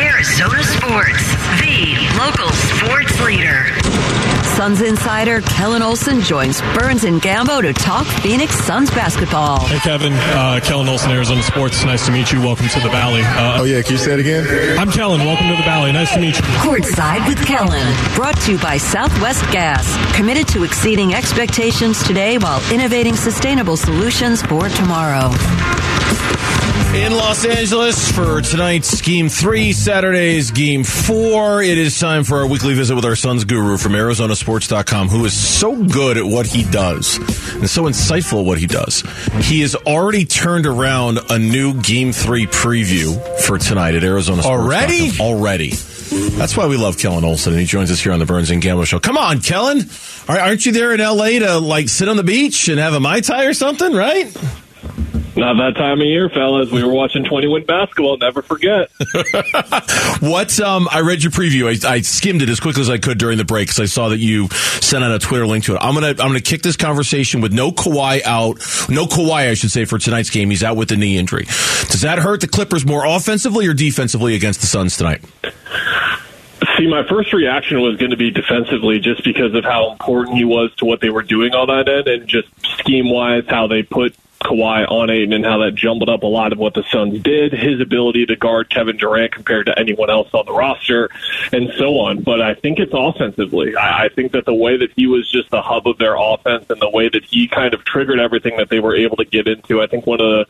Arizona Sports, the local sports leader. Suns insider Kellan Olson joins Burns and Gambo to talk Phoenix Suns basketball. Hey, Kevin. Uh, Kellan Olson, Arizona Sports. Nice to meet you. Welcome to the Valley. Uh, oh, yeah. Can you say it again? I'm Kellan. Welcome to the Valley. Nice to meet you. Courtside with Kellan. Brought to you by Southwest Gas. Committed to exceeding expectations today while innovating sustainable solutions for tomorrow in Los Angeles for tonight's Game 3, Saturday's Game 4. It is time for our weekly visit with our Suns guru from ArizonaSports.com, who is so good at what he does and so insightful at what he does. He has already turned around a new Game 3 preview for tonight at Arizona Sports. Already? Already. That's why we love Kellan Olson, and he joins us here on the Burns and Gambo Show. Come on, Kellan. Aren't you there in L.A. to, like, sit on the beach and have a Mai Tai or something, right? Not that time of year, fellas. We were watching 20 win basketball. Never forget. what? Um, I read your preview. I, I, skimmed it as quickly as I could during the break because I saw that you sent out a Twitter link to it. I'm gonna I'm gonna kick this conversation with no Kawhi out, no Kawhi, I should say, for tonight's game. He's out with the knee injury. Does that hurt the Clippers more offensively or defensively against the Suns tonight? See, my first reaction was going to be defensively just because of how important he was to what they were doing on that end and just scheme wise, how they put Kawhi on Ayton and how that jumbled up a lot of what the Suns did, his ability to guard Kevin Durant compared to anyone else on the roster, and so on. But I think it's offensively. I, I think that the way that he was just the hub of their offense and the way that he kind of triggered everything that they were able to get into, I think one of the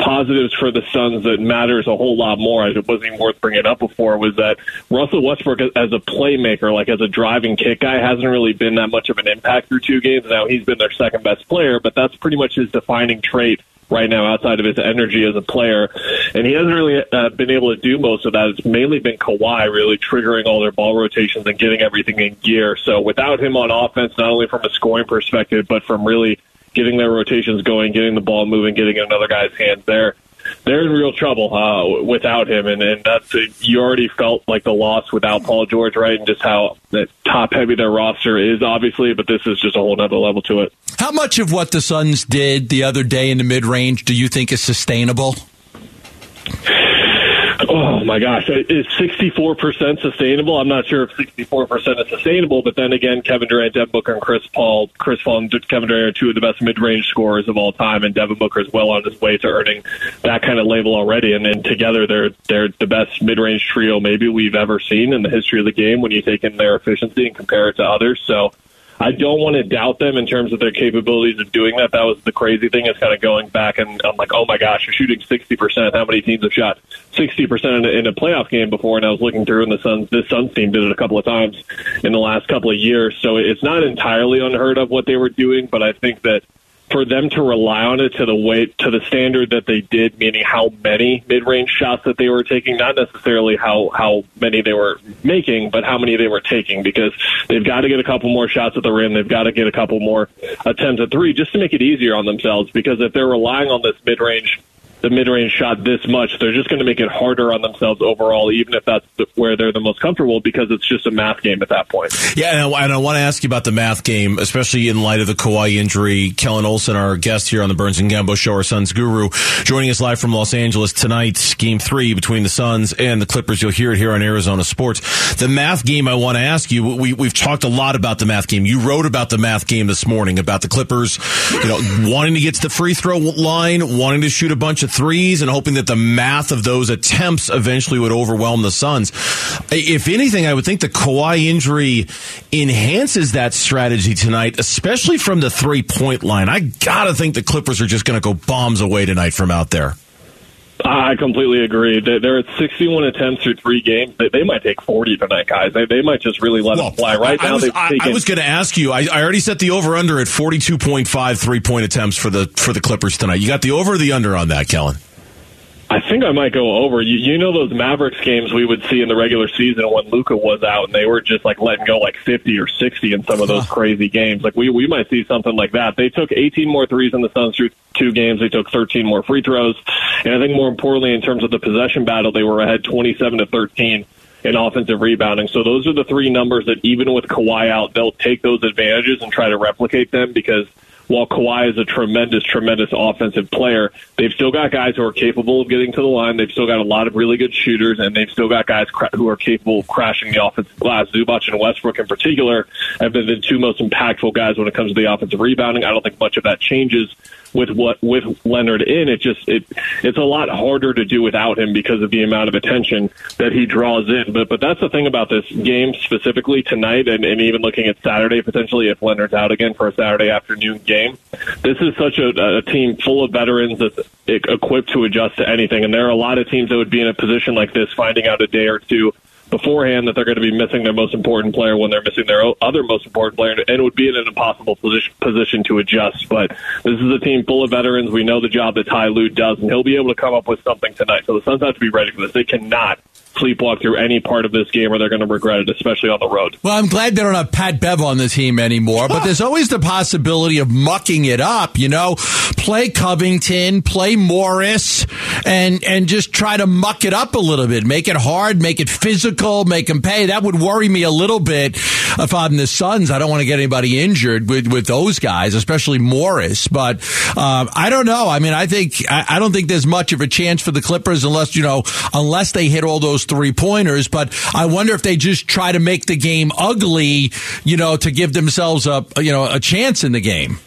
positives for the Suns that matters a whole lot more, it wasn't even worth bringing up before, was that Russell Westbrook, as a playmaker, like as a driving kick guy, hasn't really been that much of an impact through two games. Now he's been their second best player, but that's pretty much his defining trait right now outside of his energy as a player. And he hasn't really uh, been able to do most of that. It's mainly been Kawhi really triggering all their ball rotations and getting everything in gear. So without him on offense, not only from a scoring perspective, but from really getting their rotations going, getting the ball moving, getting another guy's hands there. They're in real trouble uh, without him, and, and that's you already felt like the loss without Paul George, right? And just how top heavy their roster is, obviously, but this is just a whole other level to it. How much of what the Suns did the other day in the mid range do you think is sustainable? Oh my gosh, four percent sustainable? I'm not sure if sixty four percent is sustainable, but then again, Kevin Durant, Devin Booker, and Chris Paul, Chris Paul and Kevin Durant are two of the best mid range scorers of all time, and Devin Booker is well on his way to earning that kind of label already. And then together, they're they're the best mid range trio maybe we've ever seen in the history of the game when you take in their efficiency and compare it to others. So I don't want to doubt them in terms of their capabilities of doing that. That was the crazy thing is kind of going back and I'm like, oh my gosh, you're shooting 60%. How many teams have shot 60% in a, in a playoff game before? And I was looking through and the Suns, this Suns team did it a couple of times in the last couple of years. So it's not entirely unheard of what they were doing, but I think that for them to rely on it to the way to the standard that they did, meaning how many mid range shots that they were taking, not necessarily how how many they were making, but how many they were taking, because they've got to get a couple more shots at the rim, they've got to get a couple more attempts at three, just to make it easier on themselves. Because if they're relying on this mid range the mid range shot this much, they're just going to make it harder on themselves overall, even if that's where they're the most comfortable, because it's just a math game at that point. Yeah, and I, and I, want to ask you about the math game, especially in light of the Kawhi injury. Kellan Olson, our guest here on the Burns and Gambo Show, our Suns guru, joining us live from Los Angeles tonight. Game three between the Suns and the Clippers. You'll hear it here on Arizona Sports. The math game. I want to ask you. We, we've talked a lot about the math game. You wrote about the math game this morning about the Clippers, you know, wanting to get to the free throw line, wanting to shoot a bunch of threes and hoping that the math of those attempts eventually would overwhelm the Suns. If anything, I would think the Kawhi injury enhances that strategy tonight, especially from the three point line. I gotta think the Clippers are just going to go bombs away tonight from out there. I completely agree. They're at 61 attempts through three games. They, might take 40 tonight, guys. They, they might just really let well, them fly. Right now, I was, I, I was going to ask you. I, I, already set the over under at 42.5 three point attempts for the for the Clippers tonight. You got the over or the under on that, Kellan? I think I might go over. You, you know those Mavericks games we would see in the regular season when Luka was out, and they were just like letting go like fifty or sixty in some of those crazy games. Like we we might see something like that. They took eighteen more threes in the Suns through two games. They took thirteen more free throws, and I think more importantly, in terms of the possession battle, they were ahead twenty-seven to thirteen in offensive rebounding. So those are the three numbers that even with Kawhi out, they'll take those advantages and try to replicate them because while Kawhi is a tremendous, tremendous offensive player, they've still got guys who are capable of getting to the line. They've still got a lot of really good shooters, and they've still got guys cra- who are capable of crashing the offensive glass. Zubac and Westbrook, in particular, have been the two most impactful guys when it comes to the offensive rebounding. I don't think much of that changes with what with Leonard in. It just it it's a lot harder to do without him because of the amount of attention that he draws in. But but that's the thing about this game specifically tonight, and, and even looking at Saturday potentially if Leonard's out again for a Saturday afternoon game. This is such a, a team full of veterans that's equipped to adjust to anything, and there are a lot of teams that would be in a position like this, finding out a day or two beforehand that they're going to be missing their most important player when they're missing their other most important player, and it would be in an impossible position, position to adjust. But this is a team full of veterans. We know the job that Ty Lue does, and he'll be able to come up with something tonight. So the Suns have to be ready for this. They cannot sleepwalk through any part of this game or they're going to regret it, especially on the road. Well, I'm glad they don't have Pat Bev on the team anymore, but there's always the possibility of mucking it up, you know, play Covington, play Morris and, and just try to muck it up a little bit, make it hard, make it physical, make them pay. That would worry me a little bit if I'm the Suns. I don't want to get anybody injured with, with those guys, especially Morris, but, um, I don't know. I mean, I think, I, I don't think there's much of a chance for the Clippers unless, you know, unless they hit all those three pointers, but I wonder if they just try to make the game ugly, you know, to give themselves a you know a chance in the game.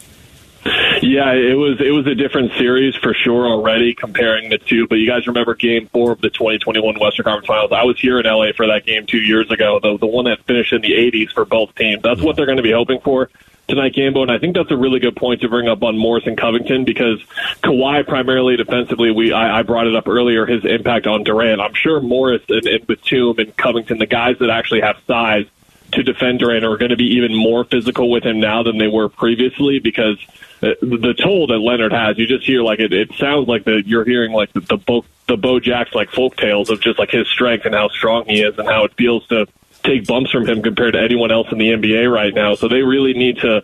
Yeah, it was it was a different series for sure already comparing the two. But you guys remember Game Four of the 2021 Western Conference Finals? I was here in LA for that game two years ago, the the one that finished in the 80s for both teams. That's what they're going to be hoping for tonight, Gambo, and I think that's a really good point to bring up on Morris and Covington because Kawhi primarily defensively. We I, I brought it up earlier his impact on Durant. I'm sure Morris and, and Batum and Covington, the guys that actually have size to defend Durant, are going to be even more physical with him now than they were previously because uh, the, the toll that Leonard has, you just hear like it. It sounds like that you're hearing like the the Bo, the Bo Jacks like folk tales of just like his strength and how strong he is and how it feels to take bumps from him compared to anyone else in the NBA right now. So they really need to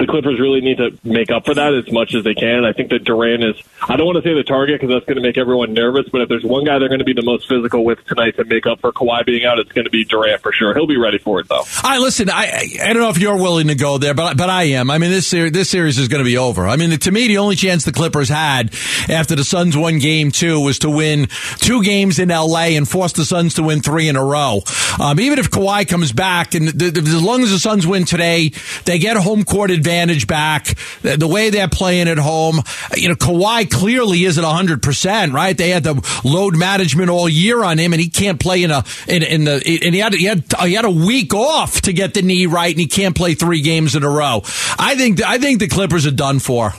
the Clippers really need to make up for that as much as they can. I think that Durant is, I don't want to say the target because that's going to make everyone nervous, but if there's one guy they're going to be the most physical with tonight to make up for Kawhi being out, it's going to be Durant for sure. He'll be ready for it though. Right, listen, I I don't know if you're willing to go there, but but I am. I mean, this series, this series is going to be over. I mean, to me, the only chance the Clippers had after the Suns won Game Two was to win two games in L.A. and force the Suns to win three in a row. Um, even if Kawhi comes back, and as long as the Suns win today, they get a home court advantage back the, the way they're playing at home. You know, Kawhi clearly isn't 100%, right? They had the load management all year on him and he can't play in a, in, in the, and he had, he had, he had a week off to get the knee right and he can't play three games in a row. I think, I think the Clippers are done for.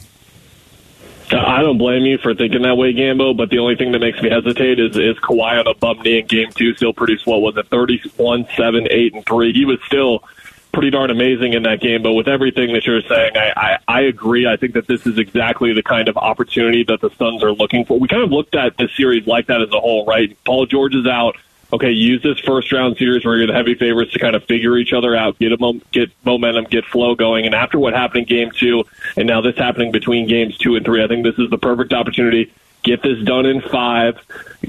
I don't blame you for thinking that way, Gambo. But the only thing that makes me hesitate is is Kawhi on a bum knee in Game Two still produced what was it, thirty one, seven, eight, and three. He was still pretty darn amazing in that game. But with everything that you're saying, I, I, I agree. I think that this is exactly the kind of opportunity that the Suns are looking for. We kind of looked at the series like that as a whole, right? Paul George is out. Okay, use this first round series where you're the heavy favorites to kind of figure each other out, get a get momentum, get flow going. And after what happened in game two, and now this happening between games two and three, I think this is the perfect opportunity get this done in five.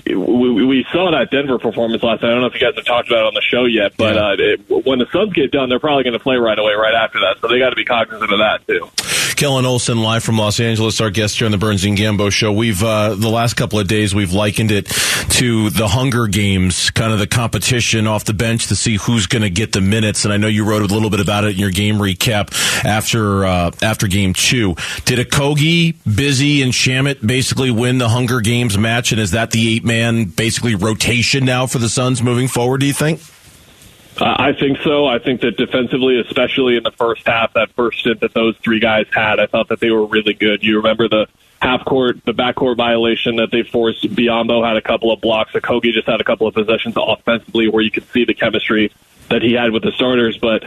We, we saw that Denver performance last night. I don't know if you guys have talked about it on the show yet, but uh, it, when the Suns get done, they're probably going to play right away, right after that. So they got to be cognizant of that too. Kellan Olson, live from Los Angeles, our guest here on the Burns and Gambo show. We've uh, the last couple of days we've likened it to the Hunger Games, kind of the competition off the bench to see who's going to get the minutes. And I know you wrote a little bit about it in your game recap after uh, after game two. Did Okogie, Busy, and Shamet basically win the Hunger Games match? And is that the eight man basically rotation now for the Suns moving forward? Do you think? I think so. I think that defensively, especially in the first half, that first stint that those three guys had, I thought that they were really good. You remember the half court, the backcourt violation that they forced. Biyombo had a couple of blocks. Okogie just had a couple of possessions offensively where you could see the chemistry that he had with the starters. But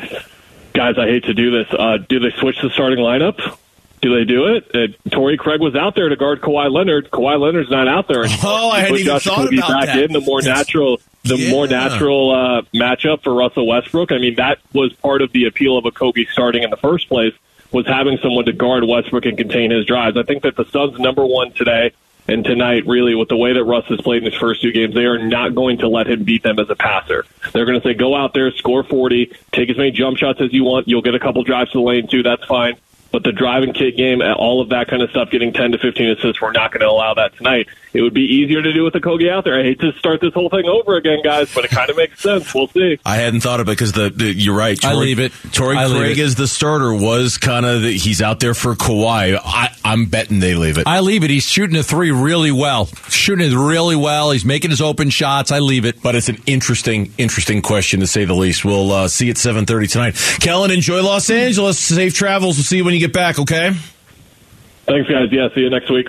guys, I hate to do this. Uh, do they switch the starting lineup? Do they do it? Uh, Torrey Craig was out there to guard Kawhi Leonard. Kawhi Leonard's not out there. Anymore. Oh, I hadn't even thought about back that. In the more natural, the yeah. more natural uh, matchup for Russell Westbrook. I mean, that was part of the appeal of Okogie starting in the first place was having someone to guard Westbrook and contain his drives. I think that the Suns' number one today and tonight, really, with the way that Russ has played in his first two games, they are not going to let him beat them as a passer. They're going to say, go out there, score 40, take as many jump shots as you want. You'll get a couple drives to the lane, too. That's fine But the drive and kick game, all of that kind of stuff, getting 10 to 15 assists, we're not going to allow that tonight. It would be easier to do with Okogie out there. I hate to start this whole thing over again, guys, but it kind of makes sense. We'll see. I hadn't thought of it because the, the you're right. I leave it. Torrey I leave Craig it. the starter was kind of he's out there for Kawhi. I, I'm betting they leave it. I leave it. He's shooting a three really well. Shooting it really well. He's making his open shots. I leave it. but it's an interesting, interesting question to say the least. We'll uh, see you at 7:30 tonight. Kellan, enjoy Los Angeles. Safe travels. We'll see you when you get back. Okay. Thanks, guys. Yeah, see you next week.